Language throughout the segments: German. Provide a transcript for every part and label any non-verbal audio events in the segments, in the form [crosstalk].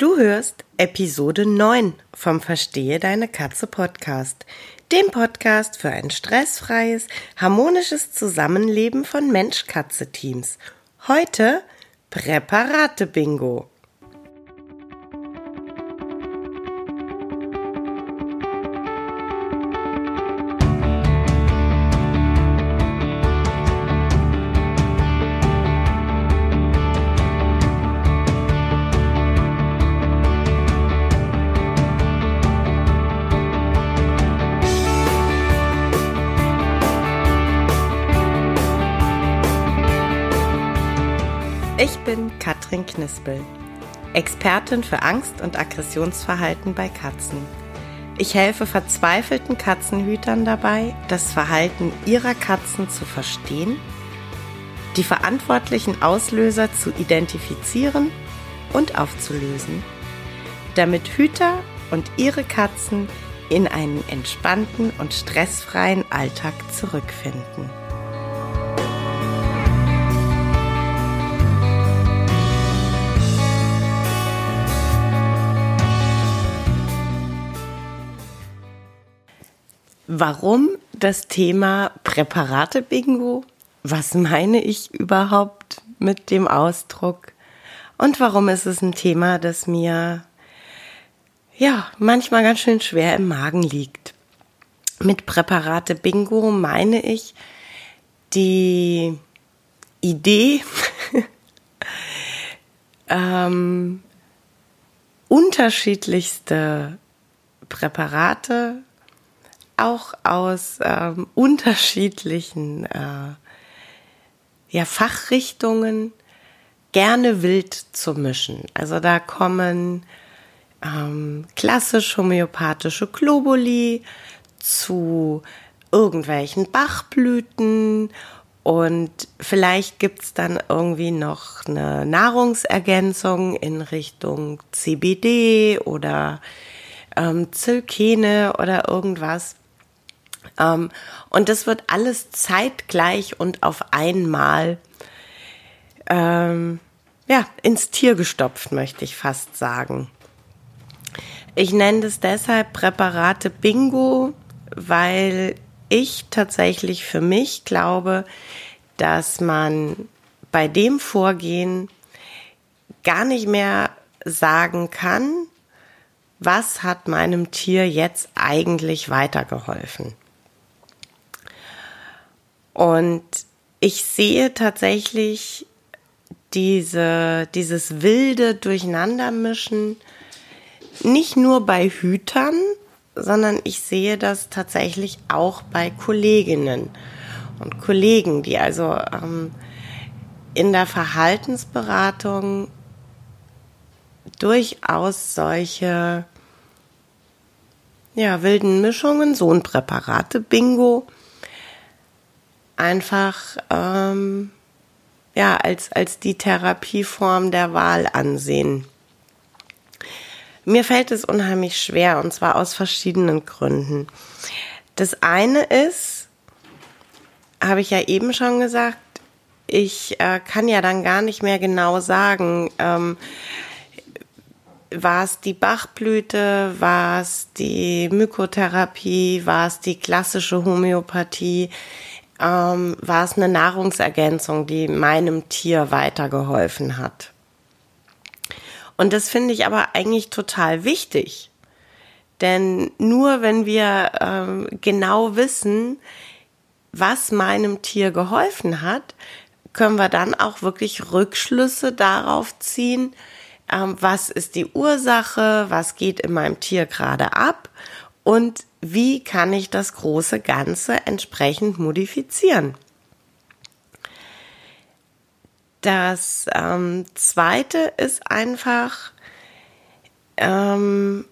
Du hörst Episode 9 vom Verstehe deine Katze Podcast, dem Podcast für ein stressfreies, harmonisches Zusammenleben von Mensch-Katze-Teams. Heute Präparate-Bingo. Ich bin Katrin Knispel, Expertin für Angst- und Aggressionsverhalten bei Katzen. Ich helfe verzweifelten Katzenhütern dabei, das Verhalten ihrer Katzen zu verstehen, die verantwortlichen Auslöser zu identifizieren und aufzulösen, damit Hüter und ihre Katzen in einen entspannten und stressfreien Alltag zurückfinden. Warum das Thema Präparate-Bingo? Was meine ich überhaupt mit dem Ausdruck? Und warum ist es ein Thema, das mir ja manchmal ganz schön schwer im Magen liegt? Mit Präparate-Bingo meine ich die Idee, [laughs] ähm, unterschiedlichste Präparate auch aus ähm, unterschiedlichen äh, ja, Fachrichtungen gerne wild zu mischen. Also da kommen ähm, klassisch homöopathische Globuli zu irgendwelchen Bachblüten und vielleicht gibt's dann irgendwie noch eine Nahrungsergänzung in Richtung CBD oder ähm, Zylkene oder irgendwas. Ähm, und das wird alles zeitgleich und auf einmal ähm, ja, ins Tier gestopft, möchte ich fast sagen. Ich nenne das deshalb Präparate Bingo, weil ich tatsächlich für mich glaube, dass man bei dem Vorgehen gar nicht mehr sagen kann, was hat meinem Tier jetzt eigentlich weitergeholfen. Und ich sehe tatsächlich diese, dieses wilde Durcheinandermischen nicht nur bei Hütern, sondern ich sehe das tatsächlich auch bei Kolleginnen und Kollegen, die also ähm, in der Verhaltensberatung durchaus solche ja, wilden Mischungen, so ein Präparate, Bingo, einfach ähm, ja als als die Therapieform der Wahl ansehen. Mir fällt es unheimlich schwer und zwar aus verschiedenen Gründen. Das eine ist, habe ich ja eben schon gesagt, ich äh, kann ja dann gar nicht mehr genau sagen, ähm, war es die Bachblüte, war es die Mykotherapie, war es die klassische Homöopathie ähm, war es eine Nahrungsergänzung, die meinem Tier weitergeholfen hat. Und das finde ich aber eigentlich total wichtig. Denn nur wenn wir ähm, genau wissen, was meinem Tier geholfen hat, können wir dann auch wirklich Rückschlüsse darauf ziehen, ähm, was ist die Ursache, was geht in meinem Tier gerade ab und wie kann ich das große Ganze entsprechend modifizieren. Das ähm, zweite ist einfach, ähm,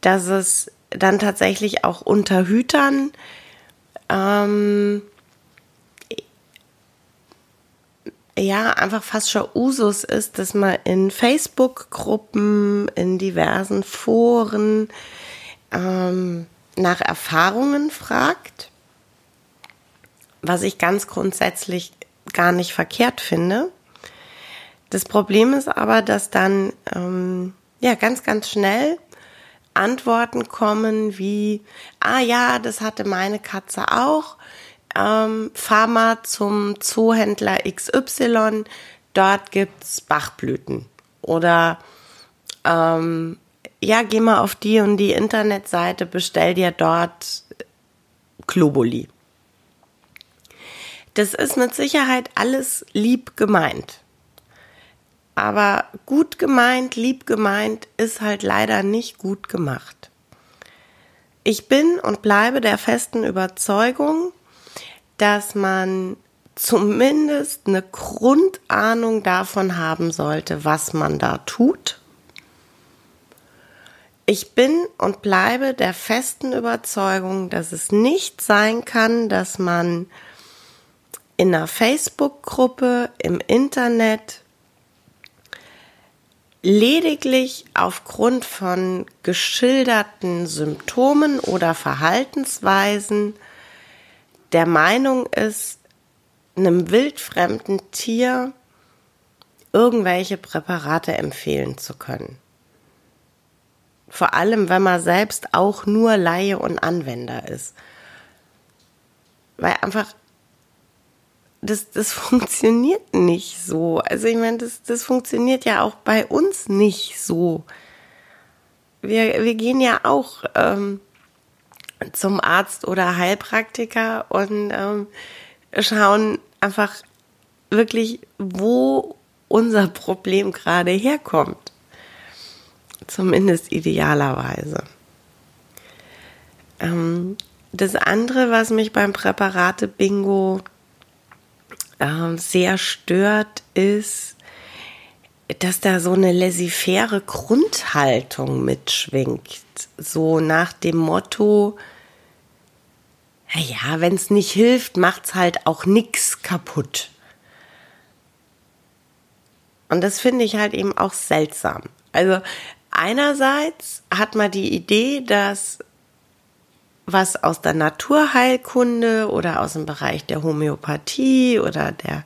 dass es dann tatsächlich auch unter Hütern ähm, ja einfach fast schon Usus ist, dass man in Facebook-Gruppen, in diversen Foren ähm, nach Erfahrungen fragt, was ich ganz grundsätzlich gar nicht verkehrt finde. Das Problem ist aber, dass dann ähm, ja, ganz, ganz schnell Antworten kommen wie, ah ja, das hatte meine Katze auch. Ähm, fahr mal zum Zoohändler XY, dort gibt's Bachblüten. Oder ähm, ja, geh mal auf die und die Internetseite, bestell dir dort Globuli. Das ist mit Sicherheit alles lieb gemeint. Aber gut gemeint, lieb gemeint ist halt leider nicht gut gemacht. Ich bin und bleibe der festen Überzeugung, dass man zumindest eine Grundahnung davon haben sollte, was man da tut. Ich bin und bleibe der festen Überzeugung, dass es nicht sein kann, dass man in einer Facebook-Gruppe, im Internet lediglich aufgrund von geschilderten Symptomen oder Verhaltensweisen der Meinung ist, einem wildfremden Tier irgendwelche Präparate empfehlen zu können. Vor allem, wenn man selbst auch nur Laie und Anwender ist. Weil einfach das, das [laughs] funktioniert nicht so. Also ich meine, das, das funktioniert ja auch bei uns nicht so. Wir, wir gehen ja auch ähm, zum Arzt oder Heilpraktiker und ähm, schauen einfach wirklich, wo unser Problem gerade herkommt. Zumindest idealerweise. Ähm, das andere, was mich beim Präparate-Bingo äh, sehr stört, ist, dass da so eine laissez-faire Grundhaltung mitschwingt. So nach dem Motto, ja, wenn es nicht hilft, macht's halt auch nix kaputt. Und das finde ich halt eben auch seltsam. Also einerseits hat man die Idee, dass was aus der Naturheilkunde oder aus dem Bereich der Homöopathie oder der,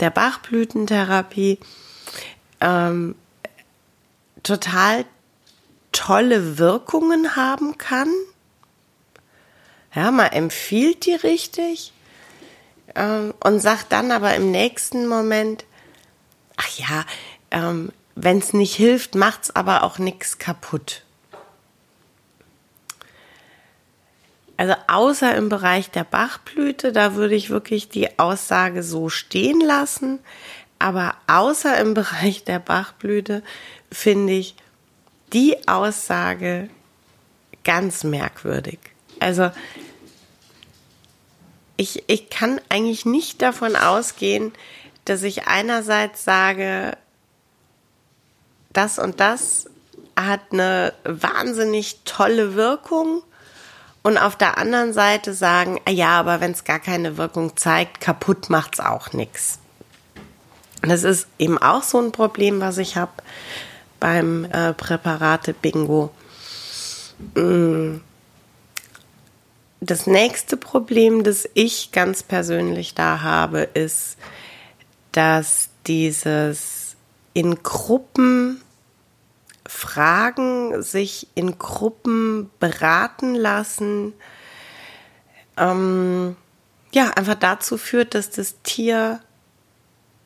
der Bachblütentherapie ähm, total tolle Wirkungen haben kann. Ja, man empfiehlt die richtig ähm, und sagt dann aber im nächsten Moment, ach ja, ähm, wenn es nicht hilft, macht's aber auch nichts kaputt. Also außer im Bereich der Bachblüte, da würde ich wirklich die Aussage so stehen lassen. Aber außer im Bereich der Bachblüte finde ich die Aussage ganz merkwürdig. Also ich, ich kann eigentlich nicht davon ausgehen, dass ich einerseits sage, das und das hat eine wahnsinnig tolle Wirkung und auf der anderen Seite sagen, ah ja, aber wenn es gar keine Wirkung zeigt, kaputt macht's auch nichts. Das ist eben auch so ein Problem, was ich habe beim äh, Präparate Bingo. Mm. Das nächste Problem, das ich ganz persönlich da habe, ist, dass dieses in Gruppen Fragen, sich in Gruppen beraten lassen, ähm, ja, einfach dazu führt, dass das Tier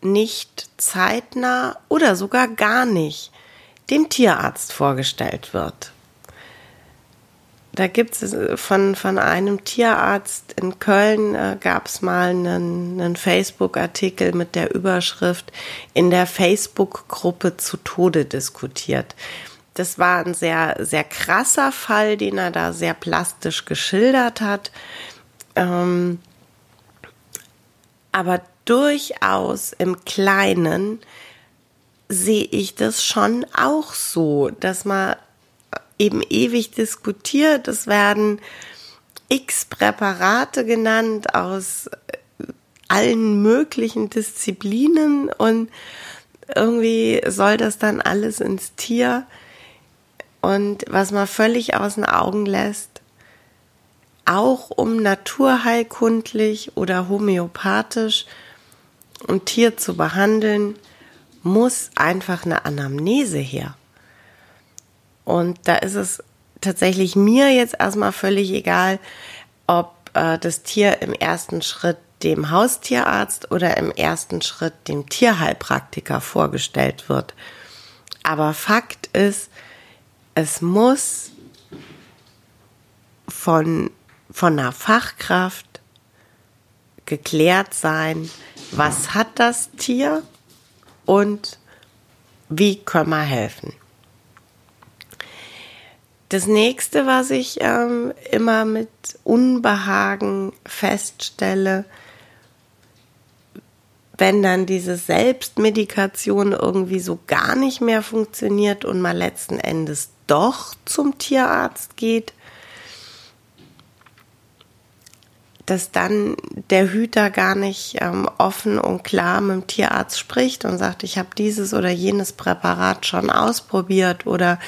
nicht zeitnah oder sogar gar nicht dem Tierarzt vorgestellt wird. Da gibt es äh, von, von einem Tierarzt in Köln äh, gab es mal einen, einen Facebook-Artikel mit der Überschrift in der Facebook-Gruppe zu Tode diskutiert. Das war ein sehr, sehr krasser Fall, den er da sehr plastisch geschildert hat. Ähm, aber durchaus im Kleinen sehe ich das schon auch so, dass man eben ewig diskutiert. Es werden x Präparate genannt aus allen möglichen Disziplinen und irgendwie soll das dann alles ins Tier. Und was man völlig aus den Augen lässt, auch um naturheilkundlich oder homöopathisch ein Tier zu behandeln, muss einfach eine Anamnese her. Und da ist es tatsächlich mir jetzt erstmal völlig egal, ob äh, das Tier im ersten Schritt dem Haustierarzt oder im ersten Schritt dem Tierheilpraktiker vorgestellt wird. Aber Fakt ist, es muss von, von einer Fachkraft geklärt sein, was hat das Tier und wie können wir helfen. Das nächste, was ich ähm, immer mit Unbehagen feststelle, wenn dann diese Selbstmedikation irgendwie so gar nicht mehr funktioniert und man letzten Endes doch zum Tierarzt geht, dass dann der Hüter gar nicht ähm, offen und klar mit dem Tierarzt spricht und sagt, ich habe dieses oder jenes Präparat schon ausprobiert oder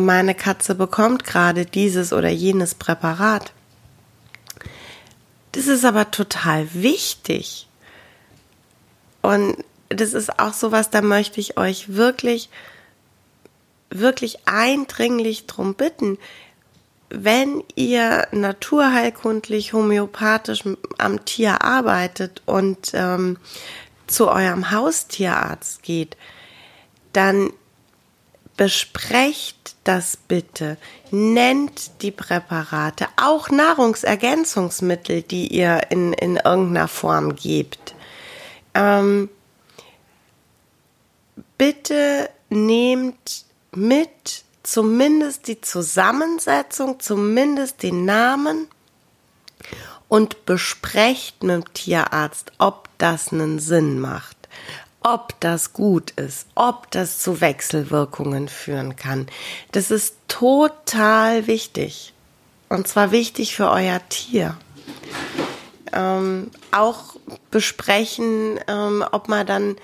meine Katze bekommt gerade dieses oder jenes Präparat. Das ist aber total wichtig. Und das ist auch sowas, da möchte ich euch wirklich, wirklich eindringlich drum bitten wenn ihr naturheilkundlich, homöopathisch am Tier arbeitet und ähm, zu eurem Haustierarzt geht, dann besprecht das bitte, nennt die Präparate, auch Nahrungsergänzungsmittel, die ihr in, in irgendeiner Form gebt. Ähm, bitte nehmt mit, zumindest die Zusammensetzung, zumindest den Namen und besprecht mit dem Tierarzt, ob das einen Sinn macht, ob das gut ist, ob das zu Wechselwirkungen führen kann. Das ist total wichtig. Und zwar wichtig für euer Tier. Ähm, auch besprechen, ähm, ob man dann,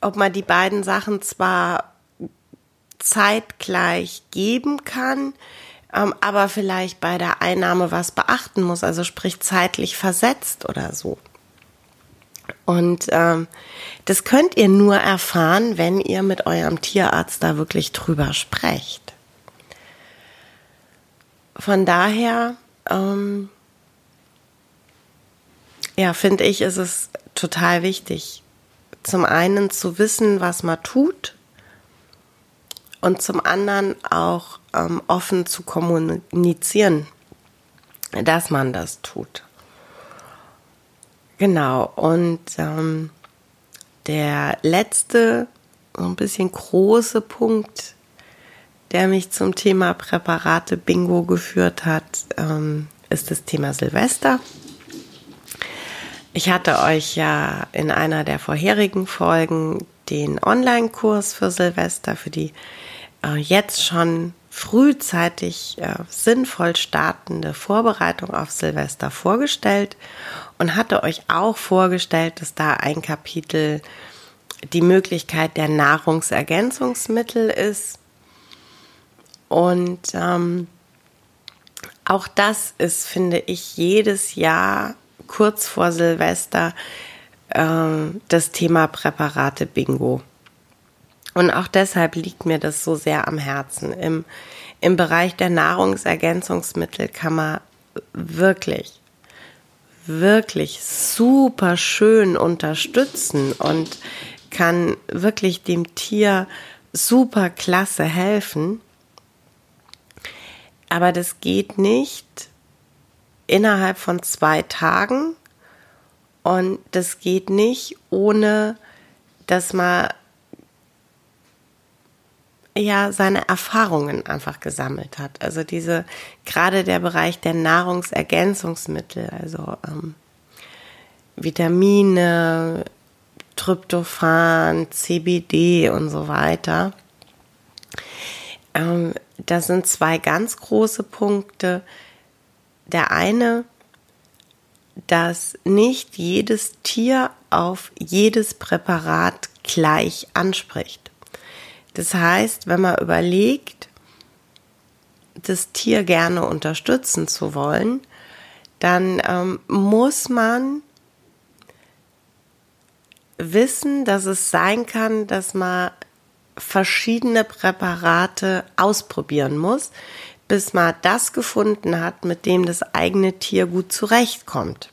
ob man die beiden Sachen zwar zeitgleich geben kann, ähm, aber vielleicht bei der Einnahme was beachten muss, also sprich zeitlich versetzt oder so. Und ähm, das könnt ihr nur erfahren, wenn ihr mit eurem Tierarzt da wirklich drüber sprecht. Von daher, ähm, ja, finde ich, ist es total wichtig, zum einen zu wissen, was man tut und zum anderen auch ähm, offen zu kommunizieren, dass man das tut. Genau, und ähm, der letzte, ein bisschen große Punkt, der mich zum Thema Präparate Bingo geführt hat, ähm, ist das Thema Silvester. Ich hatte euch ja in einer der vorherigen Folgen den Online-Kurs für Silvester, für die äh, jetzt schon frühzeitig äh, sinnvoll startende Vorbereitung auf Silvester vorgestellt und hatte euch auch vorgestellt, dass da ein Kapitel die Möglichkeit der Nahrungsergänzungsmittel ist. Und ähm, auch das ist, finde ich, jedes Jahr kurz vor Silvester äh, das Thema Präparate Bingo. Und auch deshalb liegt mir das so sehr am Herzen. Im, im Bereich der Nahrungsergänzungsmittel kann man wirklich, wirklich super schön unterstützen und kann wirklich dem Tier super klasse helfen. Aber das geht nicht innerhalb von zwei Tagen und das geht nicht ohne, dass man ja seine Erfahrungen einfach gesammelt hat. Also diese, gerade der Bereich der Nahrungsergänzungsmittel, also ähm, Vitamine, Tryptophan, CBD und so weiter. Ähm, das sind zwei ganz große Punkte. Der eine, dass nicht jedes Tier auf jedes Präparat gleich anspricht. Das heißt, wenn man überlegt, das Tier gerne unterstützen zu wollen, dann ähm, muss man wissen, dass es sein kann, dass man verschiedene Präparate ausprobieren muss, bis man das gefunden hat, mit dem das eigene Tier gut zurechtkommt.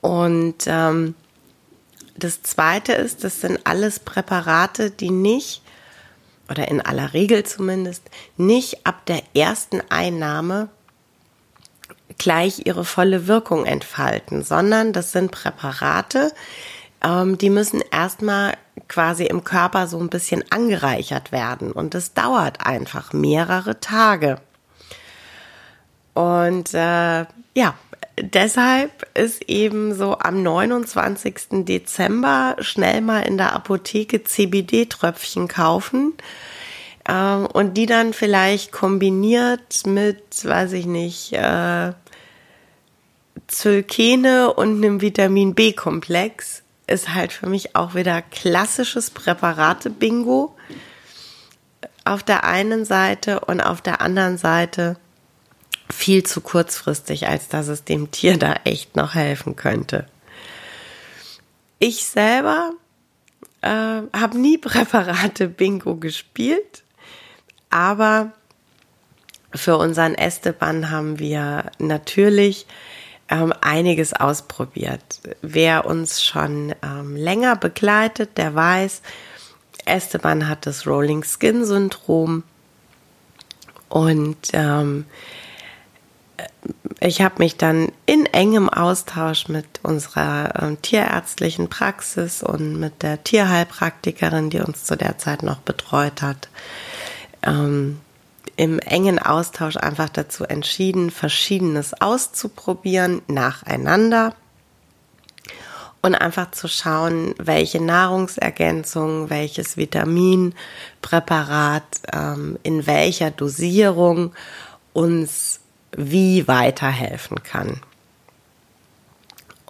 Und ähm, das Zweite ist, das sind alles Präparate, die nicht, oder in aller Regel zumindest, nicht ab der ersten Einnahme gleich ihre volle Wirkung entfalten, sondern das sind Präparate, ähm, die müssen erstmal quasi im Körper so ein bisschen angereichert werden. Und das dauert einfach mehrere Tage. Und äh, ja, deshalb ist eben so am 29. Dezember schnell mal in der Apotheke CBD-Tröpfchen kaufen äh, und die dann vielleicht kombiniert mit, weiß ich nicht, äh, Zylkene und einem Vitamin B-Komplex ist halt für mich auch wieder klassisches Präparate-Bingo auf der einen Seite und auf der anderen Seite viel zu kurzfristig, als dass es dem Tier da echt noch helfen könnte. Ich selber äh, habe nie [laughs] Präparate Bingo gespielt, aber für unseren Esteban haben wir natürlich ähm, einiges ausprobiert. Wer uns schon ähm, länger begleitet, der weiß, Esteban hat das Rolling Skin Syndrom und ähm, ich habe mich dann in engem Austausch mit unserer äh, tierärztlichen Praxis und mit der Tierheilpraktikerin, die uns zu der Zeit noch betreut hat, ähm, im engen Austausch einfach dazu entschieden, Verschiedenes auszuprobieren nacheinander. Und einfach zu schauen, welche Nahrungsergänzung, welches Vitaminpräparat ähm, in welcher Dosierung uns wie weiterhelfen kann.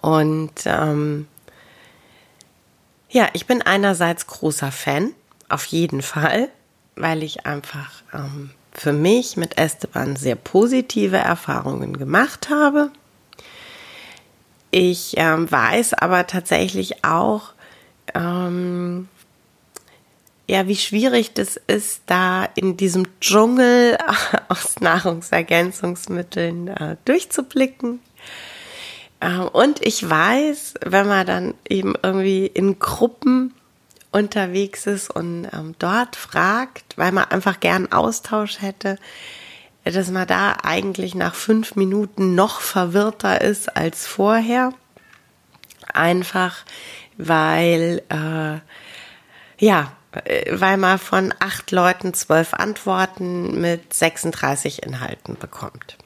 Und ähm, ja, ich bin einerseits großer Fan, auf jeden Fall, weil ich einfach ähm, für mich mit Esteban sehr positive Erfahrungen gemacht habe. Ich ähm, weiß aber tatsächlich auch, ähm, ja, wie schwierig das ist, da in diesem Dschungel [laughs] aus Nahrungsergänzungsmitteln äh, durchzublicken. Äh, und ich weiß, wenn man dann eben irgendwie in Gruppen unterwegs ist und ähm, dort fragt, weil man einfach gern Austausch hätte, dass man da eigentlich nach fünf Minuten noch verwirrter ist als vorher. Einfach weil, äh, ja, äh, weil man von acht Leuten zwölf Antworten mit 36 Inhalten bekommt.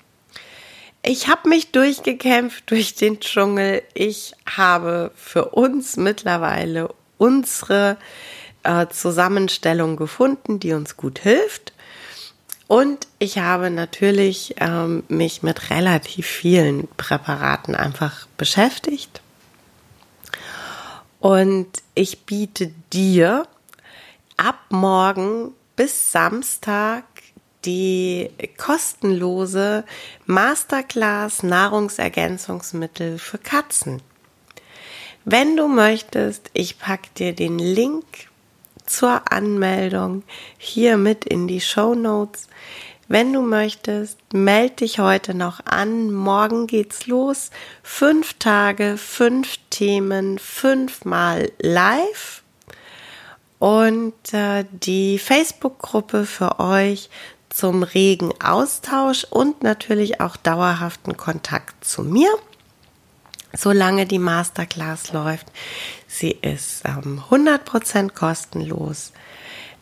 Ich habe mich durchgekämpft durch den Dschungel. Ich habe für uns mittlerweile unsere äh, Zusammenstellung gefunden, die uns gut hilft. Und ich habe natürlich ähm, mich mit relativ vielen Präparaten einfach beschäftigt. Und ich biete dir ab morgen bis Samstag die kostenlose Masterclass Nahrungsergänzungsmittel für Katzen. Wenn du möchtest, ich packe dir den Link zur Anmeldung hier mit in die Show Notes. Wenn du möchtest, melde dich heute noch an. Morgen geht's los. Fünf Tage, fünf Themen, fünfmal live und äh, die Facebook-Gruppe für euch zum regen Austausch und natürlich auch dauerhaften Kontakt zu mir, solange die Masterclass läuft. Sie ist ähm, 100% kostenlos.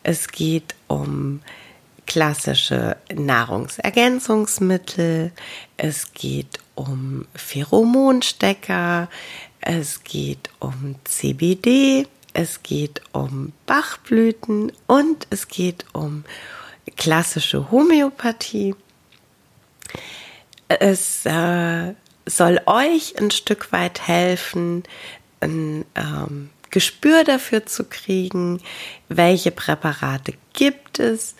Es geht um klassische Nahrungsergänzungsmittel, es geht um Pheromonstecker, es geht um CBD, es geht um Bachblüten und es geht um klassische Homöopathie. Es äh, soll euch ein Stück weit helfen, ein ähm, Gespür dafür zu kriegen, welche Präparate gibt es,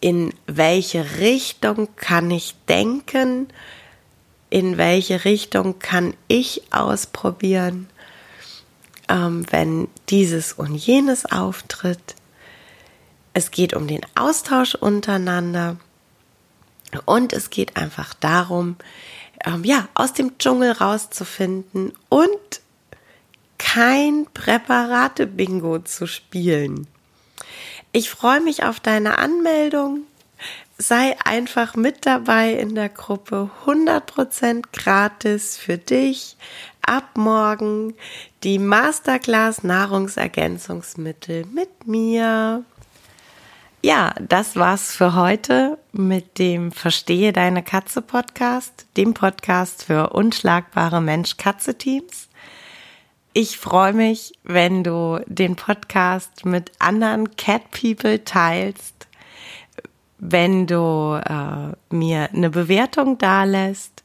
in welche Richtung kann ich denken, in welche Richtung kann ich ausprobieren ähm, wenn dieses und jenes auftritt. Es geht um den Austausch untereinander und es geht einfach darum, ähm, ja, aus dem Dschungel rauszufinden und kein Präparate-Bingo zu spielen. Ich freue mich auf deine Anmeldung. Sei einfach mit dabei in der Gruppe. 100% gratis für dich. Ab morgen die Masterclass Nahrungsergänzungsmittel mit mir. Ja, das war's für heute mit dem Verstehe deine Katze Podcast, dem Podcast für unschlagbare Mensch-Katze-Teams. Ich freue mich, wenn du den Podcast mit anderen Cat People teilst, wenn du äh, mir eine Bewertung dalässt